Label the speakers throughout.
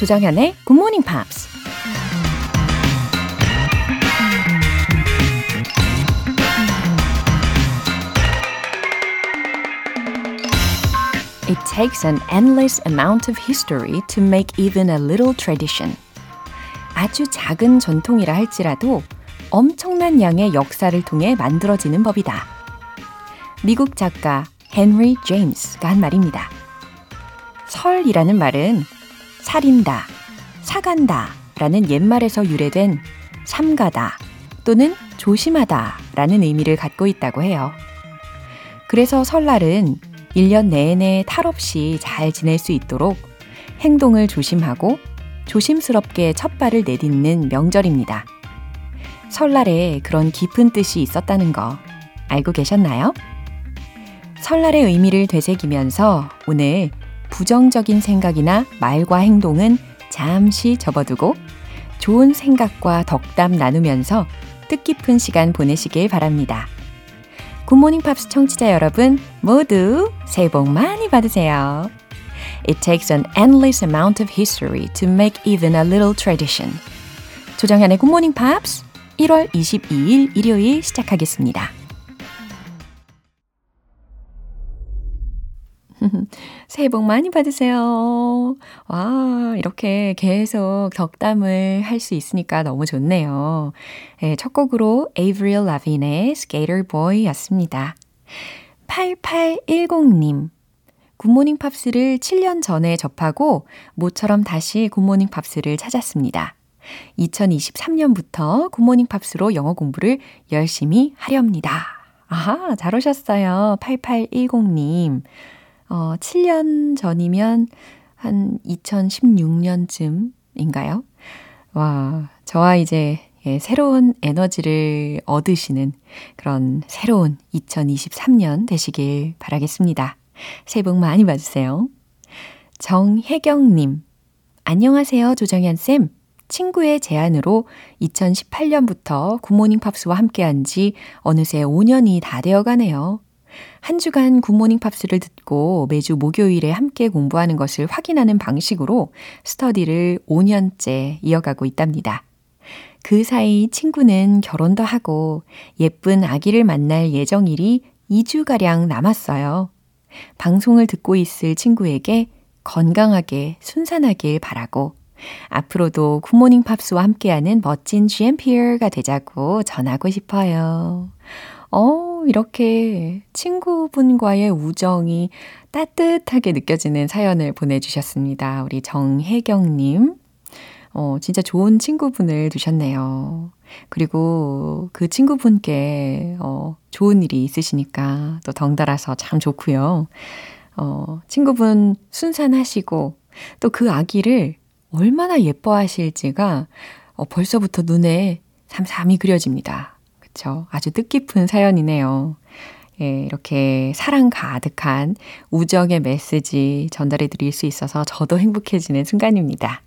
Speaker 1: 조정현의 Good Morning Pops. It takes an endless amount of history to make even a little tradition. 아주 작은 전통이라 할지라도 엄청난 양의 역사를 통해 만들어지는 법이다. 미국 작가 헨리 제임스가 한 말입니다. 설이라는 말은 살인다, 사간다 라는 옛말에서 유래된 삼가다 또는 조심하다 라는 의미를 갖고 있다고 해요. 그래서 설날은 1년 내내 탈 없이 잘 지낼 수 있도록 행동을 조심하고 조심스럽게 첫 발을 내딛는 명절입니다. 설날에 그런 깊은 뜻이 있었다는 거 알고 계셨나요? 설날의 의미를 되새기면서 오늘 부정적인 생각이나 말과 행동은 잠시 접어두고 좋은 생각과 덕담 나누면서 뜻깊은 시간 보내시길 바랍니다. 굿모닝 팝스 청취자 여러분 모두 새해 복 많이 받으세요. It takes an endless amount of history to make even a little tradition. 조정현의 굿모닝 팝스 1월 22일 일요일 시작하겠습니다. 새해 복 많이 받으세요. 와, 이렇게 계속 덕담을 할 수 있으니까 너무 좋네요. 네, 첫 곡으로 Avril Lavigne의 Skater Boy 였습니다. 8810님. 굿모닝 팝스를 7년 전에 접하고 모처럼 다시 굿모닝 팝스를 찾았습니다. 2023년부터 굿모닝 팝스로 영어 공부를 열심히 하렵니다. 아하, 잘 오셨어요. 8810님. 어, 7년 전이면 한 2016년쯤인가요? 와, 저와 이제 예, 새로운 에너지를 얻으시는 그런 새로운 2023년 되시길 바라겠습니다. 새해 복 많이 받으세요. 정혜경님, 안녕하세요, 조정현쌤. 친구의 제안으로 2018년부터 굿모닝 팝스와 함께한 지 어느새 5년이 다 되어 가네요. 한 주간 굿모닝 팝스를 듣고 매주 목요일에 함께 공부하는 것을 확인하는 방식으로 스터디를 5년째 이어가고 있답니다. 그 사이 친구는 결혼도 하고 예쁜 아기를 만날 예정일이 2주가량 남았어요. 방송을 듣고 있을 친구에게 건강하게 순산하길 바라고 앞으로도 굿모닝 팝스와 함께하는 멋진 GMPR가 되자고 전하고 싶어요. 어, 이렇게 친구분과의 우정이 따뜻하게 느껴지는 사연을 보내주셨습니다. 우리 정혜경님. 어, 진짜 좋은 친구분을 두셨네요. 그리고 그 친구분께, 어, 좋은 일이 있으시니까 또 덩달아서 참 좋고요. 어, 친구분 순산하시고 또 그 아기를 얼마나 예뻐하실지가 어, 벌써부터 눈에 삼삼이 그려집니다. 그쵸. 아주 뜻깊은 사연이네요. 예, 이렇게 사랑 가득한 우정의 메시지 전달해 드릴 수 있어서 저도 행복해지는 순간입니다.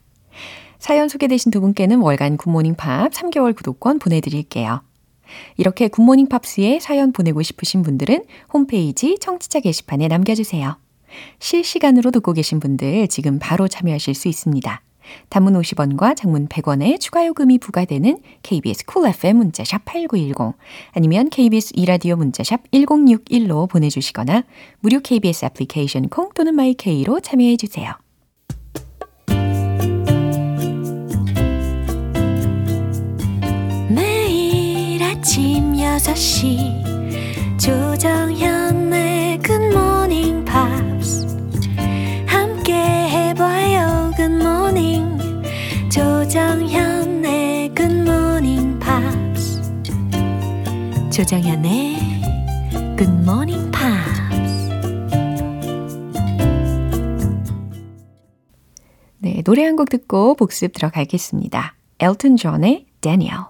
Speaker 1: 사연 소개되신 두 분께는 월간 굿모닝 팝 3개월 구독권 보내드릴게요. 이렇게 굿모닝 팝스에 사연 보내고 싶으신 분들은 홈페이지 청취자 게시판에 남겨주세요. 실시간으로 듣고 계신 분들 지금 바로 참여하실 수 있습니다. 단문 50원과 장문 100원의 추가 요금이 부과되는 KBS cool FM 문자샵 8910 아니면 KBS 이라디오 문자샵 1061로 보내주시거나 무료 KBS 애플리케이션 콩 또는 my K로 참여해 주세요. 매일 아침 6시 조정현 조정현의 굿모닝 팝스 네, 노래 한 곡 듣고 복습 들어가겠습니다. 엘튼 존의 Daniel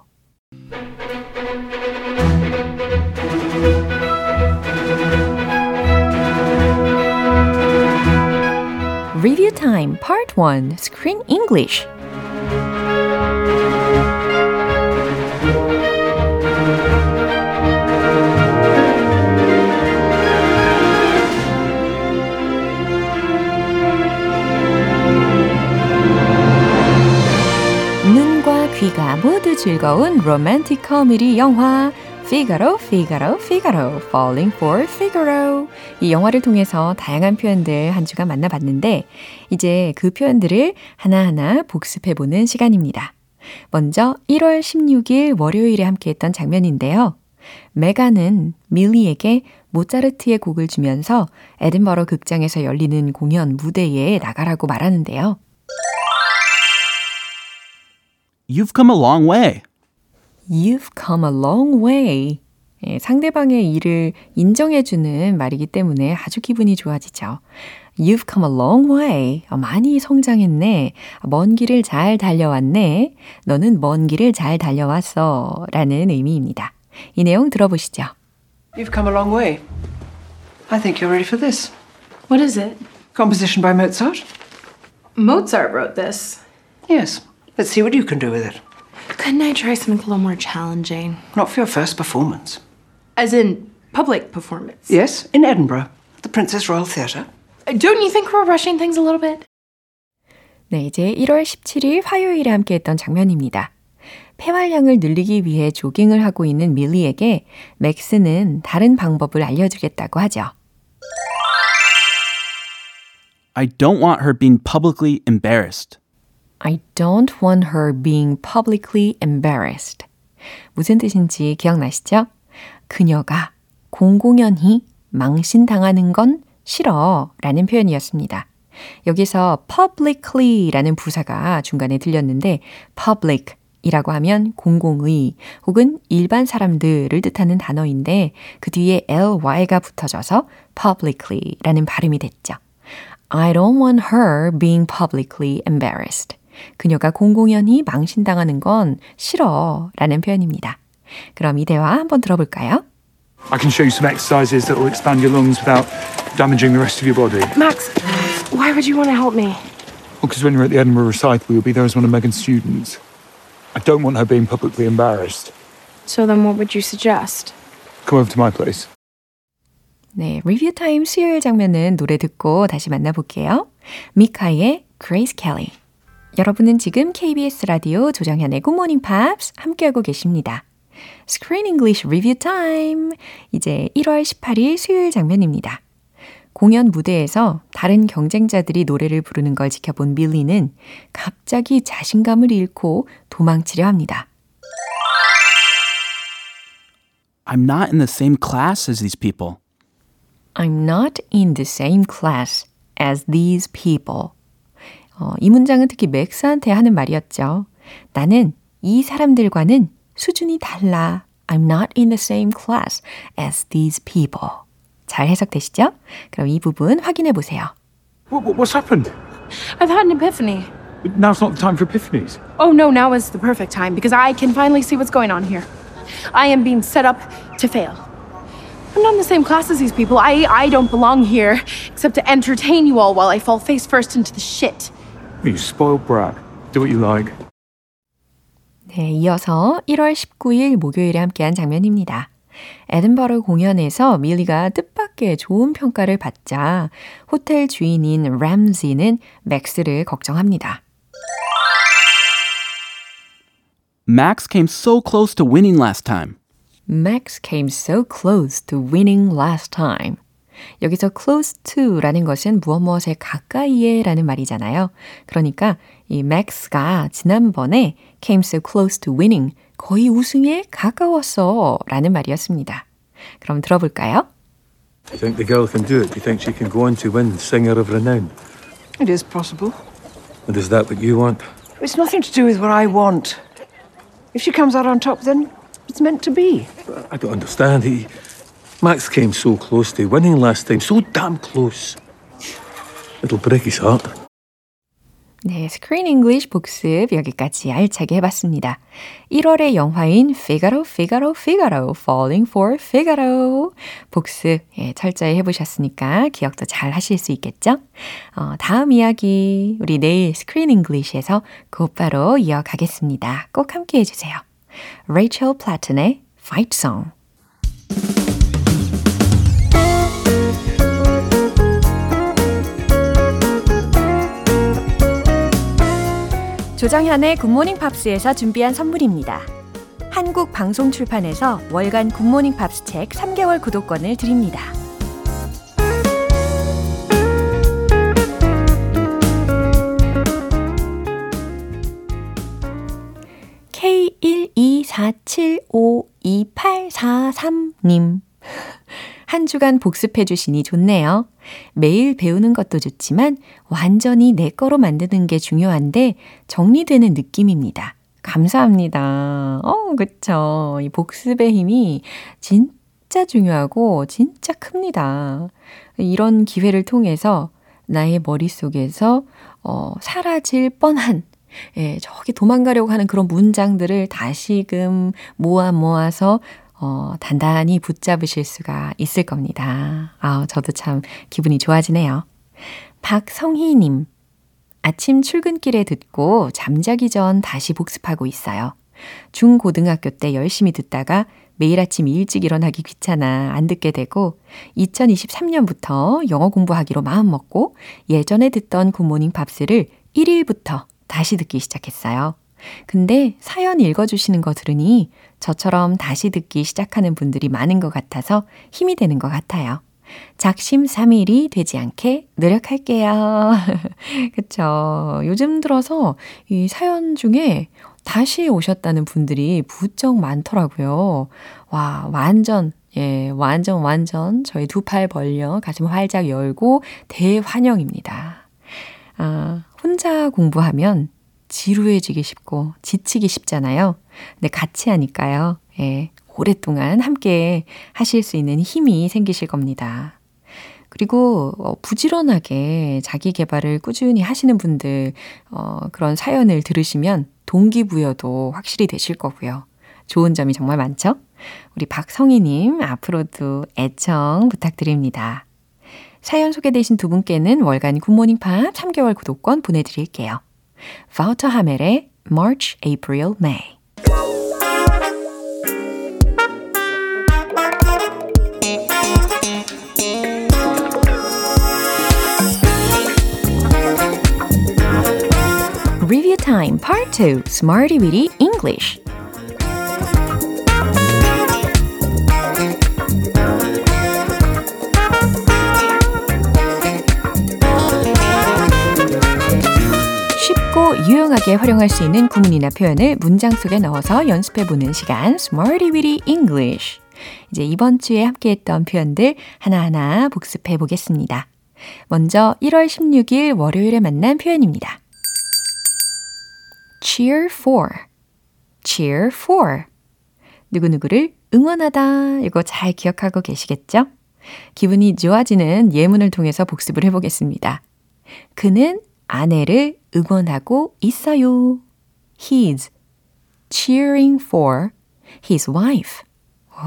Speaker 1: Review Time Part 1 Screen English 모두 즐거운 로맨틱 코미디 영화 Figaro, Figaro, Figaro, Falling for Figaro. 이 영화를 통해서 다양한 표현들 한 주간 만나봤는데, 이제 그 표현들을 하나하나 복습해보는 시간입니다. 먼저 1월 16일 월요일에 함께했던 장면인데요. 메가는 밀리에게 모차르트의 곡을 주면서 에든버러 극장에서 열리는 공연 무대에 나가라고 말하는데요.
Speaker 2: You've come a long way.
Speaker 1: You've come a long way. 예, 상대방의 일을 인정해주는 말이기 때문에 아주 기분이 좋아지죠. You've come a long way. 많이 성장했네. 먼 길을 잘 달려왔네. 너는 먼 길을 잘 달려왔어. 라는 의미입니다. 이 내용 들어보시죠.
Speaker 3: You've come a long way. I think you're ready for this.
Speaker 4: What is it?
Speaker 3: Composition by Mozart?
Speaker 4: Mozart wrote this.
Speaker 3: Yes. Let's see what you can do with it.
Speaker 4: Couldn't I try something a little more challenging?
Speaker 3: Not for your first performance.
Speaker 4: As in public performance?
Speaker 3: Yes, in Edinburgh, the Princess Royal Theatre.
Speaker 4: Don't you think we're rushing things a little bit?
Speaker 1: 네, 이제 1월 17일 화요일에 함께했던 장면입니다. 폐활량을 늘리기 위해 조깅을 하고 있는 밀리에게 맥스는 다른 방법을 알려주겠다고 하죠.
Speaker 2: I don't want her being publicly embarrassed.
Speaker 1: I don't want her being publicly embarrassed. 무슨 뜻인지 기억나시죠? 그녀가 공공연히 망신당하는 건 싫어 라는 표현이었습니다. 여기서 publicly 라는 부사가 중간에 들렸는데 public 이라고 하면 공공의 혹은 일반 사람들을 뜻하는 단어인데 그 뒤에 ly가 붙어져서 publicly 라는 발음이 됐죠. I don't want her being publicly embarrassed. 그녀가 공공연히 망신당하는 건 싫어 라는 표현입니다. 그럼 이 대화 한번 들어볼까요?
Speaker 5: I can show you some exercises that will expand your lungs without damaging the rest of your body.
Speaker 4: Max, why would you want to help me?
Speaker 5: Well, because when you're at the Edinburgh recital, you'll be there as one of Megan's students. I don't want her being publicly embarrassed.
Speaker 4: So then what would you suggest?
Speaker 5: Come over to my place.
Speaker 1: 네, 리뷰 타임 수요일 장면은 노래 듣고 다시 만나볼게요. 미카의 Grace Kelly. 여러분은 지금 KBS 라디오 조정현의 Good Morning Pops 함께하고 계십니다. Screen English Review Time. 이제 1월 18일 수요일 장면입니다. 공연 무대에서 다른 경쟁자들이 노래를 부르는 걸 지켜본 밀리는 갑자기 자신감을 잃고 도망치려 합니다.
Speaker 2: I'm not in the same class as these people.
Speaker 1: I'm not in the same class as these people. 어, 이 문장은 특히 맥스한테 하는 말이었죠. 나는 이 사람들과는 수준이 달라. I'm not in the same class as these people. 잘 해석되시죠? 그럼 이 부분 확인해 보세요.
Speaker 5: What, what, what's happened?
Speaker 4: I've had an epiphany.
Speaker 5: Now's not the time for epiphanies.
Speaker 4: Oh no, now is the perfect time because I can finally see what's going on here. I am being set up to fail. I'm not in the same class as these people. I, I don't belong here except to entertain you all while I fall face first into the shit.
Speaker 5: You spoiled brat. Do what you like.
Speaker 1: 네, 이어서 1월 19일 목요일에 함께한 장면입니다. 에든버러 공연에서 밀리가 뜻밖의 좋은 평가를 받자 호텔 주인인 램지는 맥스를 걱정합니다.
Speaker 2: Max came so close to winning last time.
Speaker 1: Max came so close to winning last time. 여기서 close to라는 것은 무엇 무엇에 가까이에 라는 말이잖아요. 그러니까 이 Max가 지난번에 came so close to winning 거의 우승에 가까웠어 라는 말이었습니다. 그럼 들어볼까요?
Speaker 6: You think the girl can do it? Do you think she can go on to win Singer of Renown?
Speaker 3: It is possible.
Speaker 6: And is that what you want?
Speaker 3: It's nothing to do with what I want. If she comes out on top, then it's meant to be.
Speaker 6: I don't understand. He, Max came so close to winning last time, so damn close. It'll break his heart.
Speaker 1: 네, Screen English 복습 여기까지 알차게 해봤습니다. 1월의 영화인 Figaro, Figaro, Figaro, Falling for Figaro 복습 예, 철저히 해보셨으니까 기억도 잘 하실 수 있겠죠? 어, 다음 이야기 우리 내일 Screen English에서 곧바로 이어가겠습니다. 꼭 함께 해 주세요. Rachel Platten의 Fight Song 조정현의 굿모닝 팝스에서 준비한 선물입니다. 한국 방송 출판에서 월간 굿모닝 팝스 책 3개월 구독권을 드립니다. K124752843님. 한 주간 복습해 주시니 좋네요. 매일 배우는 것도 좋지만 완전히 내 거로 만드는 게 중요한데 정리되는 느낌입니다. 감사합니다. 어, 그쵸. 이 복습의 힘이 진짜 중요하고 진짜 큽니다. 이런 기회를 통해서 나의 머릿속에서 어, 사라질 뻔한 예, 저기 도망가려고 하는 그런 문장들을 다시금 모아 모아서 어, 단단히 붙잡으실 수가 있을 겁니다. 아, 저도 참 기분이 좋아지네요. 박성희님, 아침 출근길에 듣고 잠자기 전 다시 복습하고 있어요. 중고등학교 때 열심히 듣다가 매일 아침 일찍 일어나기 귀찮아 안 듣게 되고 2023년부터 영어 공부하기로 마음먹고 예전에 듣던 굿모닝 팝스를 1일부터 다시 듣기 시작했어요. 근데 사연 읽어주시는 거 들으니 저처럼 다시 듣기 시작하는 분들이 많은 것 같아서 힘이 되는 것 같아요. 작심삼일이 되지 않게 노력할게요. 그쵸. 요즘 들어서 이 사연 중에 다시 오셨다는 분들이 부쩍 많더라고요. 와, 완전, 예, 완전, 완전 저희 두 팔 벌려 가슴 활짝 열고 대환영입니다. 아, 혼자 공부하면 지루해지기 쉽고 지치기 쉽잖아요. 근데 같이 하니까요. 예, 오랫동안 함께 하실 수 있는 힘이 생기실 겁니다. 그리고 어, 부지런하게 자기 개발을 꾸준히 하시는 분들 어, 그런 사연을 들으시면 동기부여도 확실히 되실 거고요. 좋은 점이 정말 많죠? 우리 박성희님 앞으로도 애청 부탁드립니다. 사연 소개되신 두 분께는 월간 굿모닝 팝 3개월 구독권 보내드릴게요. 바우터 하멜의 March, April, May Review Time Part 2 Smarty Weedy English 유용하게 활용할 수 있는 구문이나 표현을 문장 속에 넣어서 연습해보는 시간 Smarty Weedy English 이제 이번 주에 함께했던 표현들 하나하나 복습해 보겠습니다. 먼저 1월 16일 월요일에 만난 표현입니다. cheer for, cheer for. 누구누구를 응원하다. 이거 잘 기억하고 계시겠죠? 기분이 좋아지는 예문을 통해서 복습을 해보겠습니다. 그는 아내를 응원하고 있어요. He's cheering for his wife.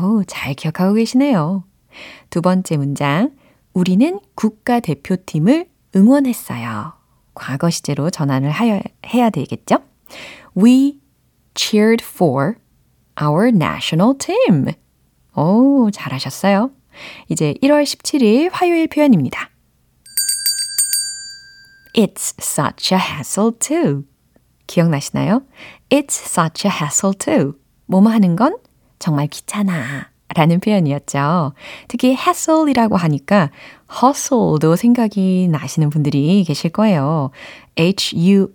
Speaker 1: 오, 잘 기억하고 계시네요. 두 번째 문장. 우리는 국가대표팀을 응원했어요. 과거 시제로 전환을 하여, 해야 되겠죠? We cheered for our national team. 오, 잘하셨어요. 이제 1월 17일 화요일 표현입니다. It's such a hassle too. 기억나시나요? It's such a hassle too. 뭐뭐 하는 건 정말 귀찮아. 라는 표현이었죠. 특히 hassle이라고 하니까 hustle도 생각이 나시는 분들이 계실 거예요. H-U-S-T-L-E라는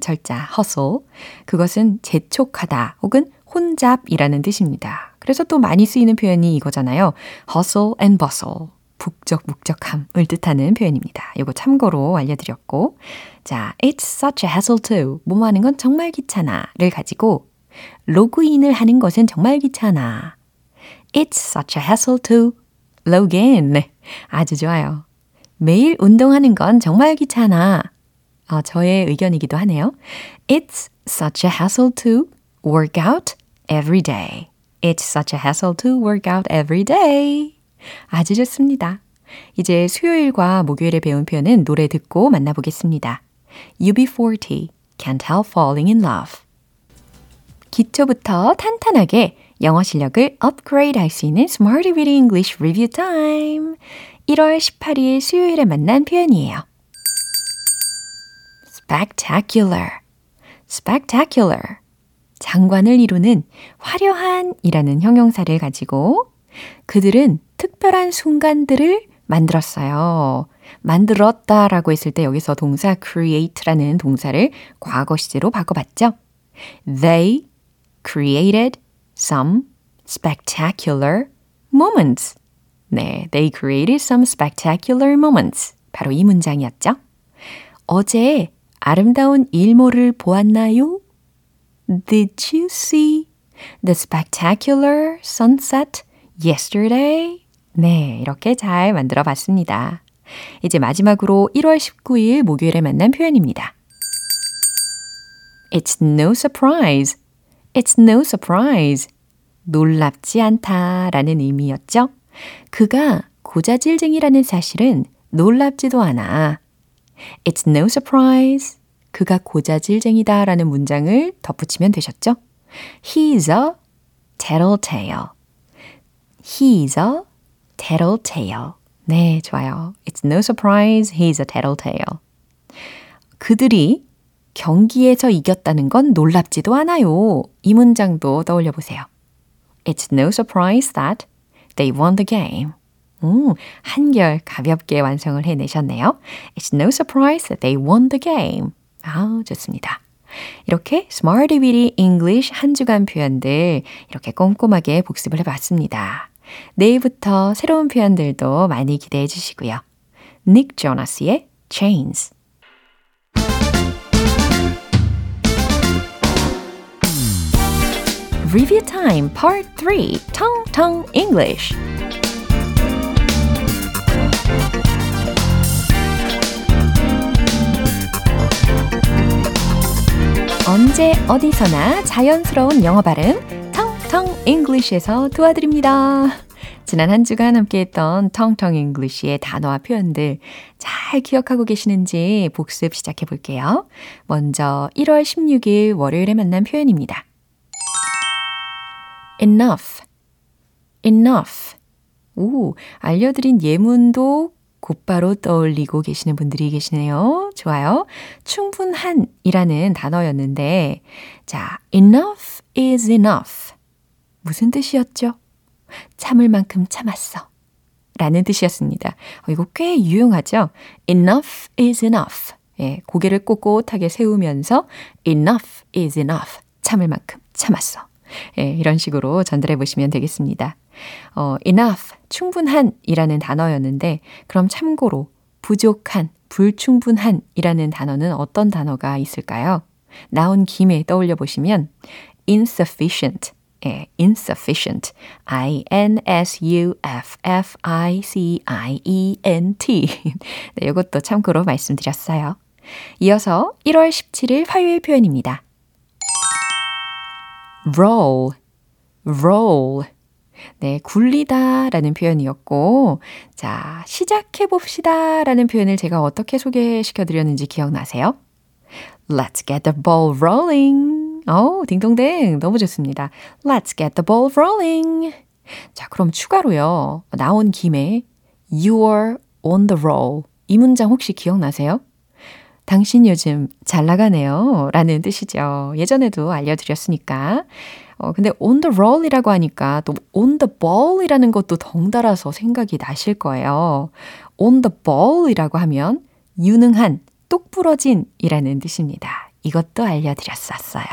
Speaker 1: 철자, hustle. 그것은 재촉하다 혹은 혼잡이라는 뜻입니다. 그래서 또 많이 쓰이는 표현이 이거잖아요. hustle and bustle. 북적북적함을 뜻하는 표현입니다. 이거 참고로 알려드렸고. 자, it's such a hassle too. 뭐뭐 하는 건 정말 귀찮아를 가지고 로그인을 하는 것은 정말 귀찮아. It's such a hassle to log in. 아주 좋아요. 매일 운동하는 건 정말 귀찮아. 아, 저의 의견이기도 하네요. It's such a hassle to work out every day. It's such a hassle to work out every day. 아주 좋습니다. 이제 수요일과 목요일에 배운 표현은 노래 듣고 만나보겠습니다. UB40, Can't Help Falling in Love. 기초부터 탄탄하게 영어 실력을 업그레이드 할 수 있는 Smarty Weedy English Review Time. 1월 18일 수요일에 만난 표현이에요. spectacular, spectacular. 장관을 이루는 화려한 이라는 형용사를 가지고 그들은 특별한 순간들을 만들었어요. 만들었다 라고 했을 때 여기서 동사 create라는 동사를 과거 시제로 바꿔봤죠. They created some spectacular moments. 네, they created some spectacular moments. 바로 이 문장이었죠. 어제 아름다운 일몰을 보았나요? Did you see the spectacular sunset yesterday? 네, 이렇게 잘 만들어 봤습니다. 이제 마지막으로 1월 19일 목요일에 만난 표현입니다. It's no surprise. It's no surprise. 놀랍지 않다 라는 의미였죠. 그가 고자질쟁이라는 사실은 놀랍지도 않아. It's no surprise. 그가 고자질쟁이다 라는 문장을 덧붙이면 되셨죠? He's a tattletale. He's a tattletale. 네, 좋아요. It's no surprise he's a tattletale. 그들이 경기에서 이겼다는 건 놀랍지도 않아요. 이 문장도 떠올려 보세요. It's no surprise that they won the game. 음, 한결 가볍게 완성을 해내셨네요. It's no surprise that they won the game. 아, 좋습니다. 이렇게 Smarty Weedy English 한 주간 표현들 이렇게 꼼꼼하게 복습을 해봤습니다. 내일부터 새로운 표현들도 많이 기대해 주시고요. 닉 조나스의 Chains Review Time Part 3 Tong Tong English 언제 어디서나 자연스러운 영어 발음 텅텅 English에서 도와드립니다. 지난 한 주간 함께했던 텅텅 English의 단어와 표현들 잘 기억하고 계시는지 복습 시작해 볼게요. 먼저 1월 16일 월요일에 만난 표현입니다. enough, enough. 오, 알려드린 예문도 곧바로 떠올리고 계시는 분들이 계시네요. 좋아요. 충분한이라는 단어였는데, 자, enough is enough. 무슨 뜻이었죠? 참을 만큼 참았어. 라는 뜻이었습니다. 어, 이거 꽤 유용하죠? enough is enough. 예, 고개를 꼿꼿하게 세우면서 enough is enough. 참을 만큼 참았어. 예, 이런 식으로 전달해 보시면 되겠습니다. 어, enough, 충분한 이라는 단어였는데, 그럼 참고로 부족한, 불충분한 이라는 단어는 어떤 단어가 있을까요? 나온 김에 떠올려 보시면 insufficient, 예, insufficient, I-N-S-U-F-F-I-C-I-E-N-T. 네, 이것도 참고로 말씀드렸어요. 이어서 1월 17일 화요일 표현입니다. roll, roll. 네, 굴리다 라는 표현이었고, 자, 시작해 봅시다 라는 표현을 제가 어떻게 소개시켜 드렸는지 기억나세요? Let's get the ball rolling. 어, 딩동댕. 너무 좋습니다. Let's get the ball rolling. 자, 그럼 추가로요. 나온 김에 You're on the roll. 이 문장 혹시 기억나세요? 당신 요즘 잘 나가네요. 라는 뜻이죠. 예전에도 알려드렸으니까. 어, 근데 on the roll이라고 하니까 또 on the ball이라는 것도 덩달아서 생각이 나실 거예요. on the ball이라고 하면 유능한, 똑부러진 이라는 뜻입니다. 이것도 알려드렸었어요.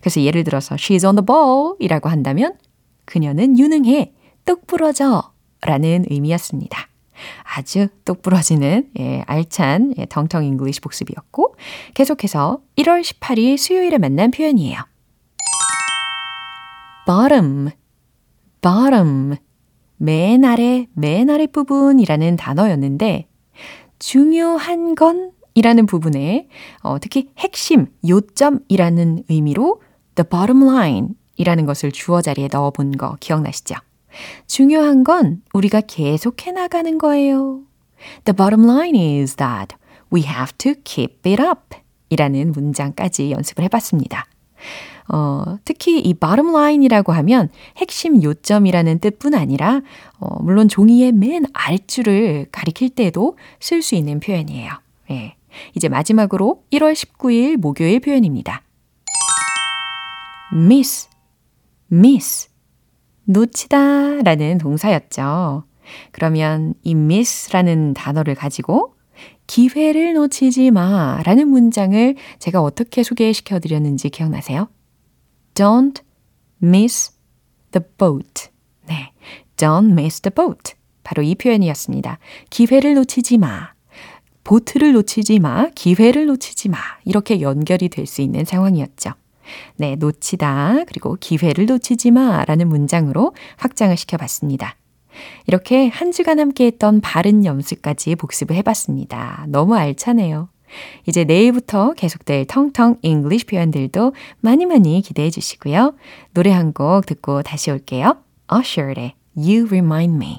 Speaker 1: 그래서 예를 들어서 she's on the ball 이라고 한다면 그녀는 유능해, 똑부러져 라는 의미였습니다. 아주 똑부러지는 예, 알찬 예, 텅텅 English 복습이었고 계속해서 1월 18일 수요일에 만난 표현이에요. bottom, bottom, 맨 아래, 맨 아래 부분이라는 단어였는데 중요한 건 이라는 부분에 어, 특히 핵심, 요점이라는 의미로 the bottom line 이라는 것을 주어 자리에 넣어 본 거 기억나시죠? 중요한 건 우리가 계속 해 나가는 거예요. The bottom line is that we have to keep it up 이라는 문장까지 연습을 해봤습니다. 어, 특히 이 bottom line이라고 하면 핵심 요점이라는 뜻뿐 아니라 어, 물론 종이의 맨 아랫줄을 가리킬 때도 쓸 수 있는 표현이에요. 예. 이제 마지막으로 1월 19일 목요일 표현입니다. miss, miss. 놓치다 라는 동사였죠. 그러면 이 miss라는 단어를 가지고 기회를 놓치지 마 라는 문장을 제가 어떻게 소개시켜 드렸는지 기억나세요? Don't miss the boat. 네. Don't miss the boat. 바로 이 표현이었습니다. 기회를 놓치지 마. 보트를 놓치지 마. 기회를 놓치지 마. 이렇게 연결이 될 수 있는 상황이었죠. 네, 놓치다. 그리고 기회를 놓치지 마. 라는 문장으로 확장을 시켜봤습니다. 이렇게 한 주간 함께 했던 바른 염수까지 복습을 해봤습니다. 너무 알차네요. 이제 내일부터 계속될 텅텅 English 표현들도 많이 많이 기대해 주시고요. 노래 한 곡 듣고 다시 올게요. Usher의 You Remind Me.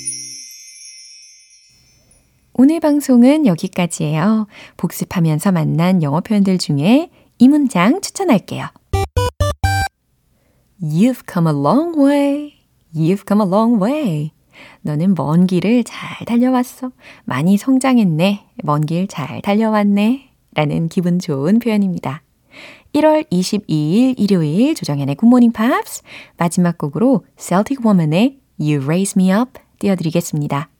Speaker 1: 오늘 방송은 여기까지예요. 복습하면서 만난 영어 표현들 중에 이 문장 추천할게요. You've come a long way. You've come a long way. 너는 먼 길을 잘 달려왔어. 많이 성장했네. 먼 길 잘 달려왔네. 라는 기분 좋은 표현입니다. 1월 22일 일요일 조정현의 굿모닝 팝스 마지막 곡으로 Celtic Woman의 You Raise Me Up 띄워드리겠습니다.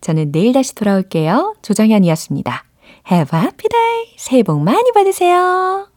Speaker 1: 저는 내일 다시 돌아올게요. 조정현이었습니다. Have a happy day. 새해 복 많이 받으세요.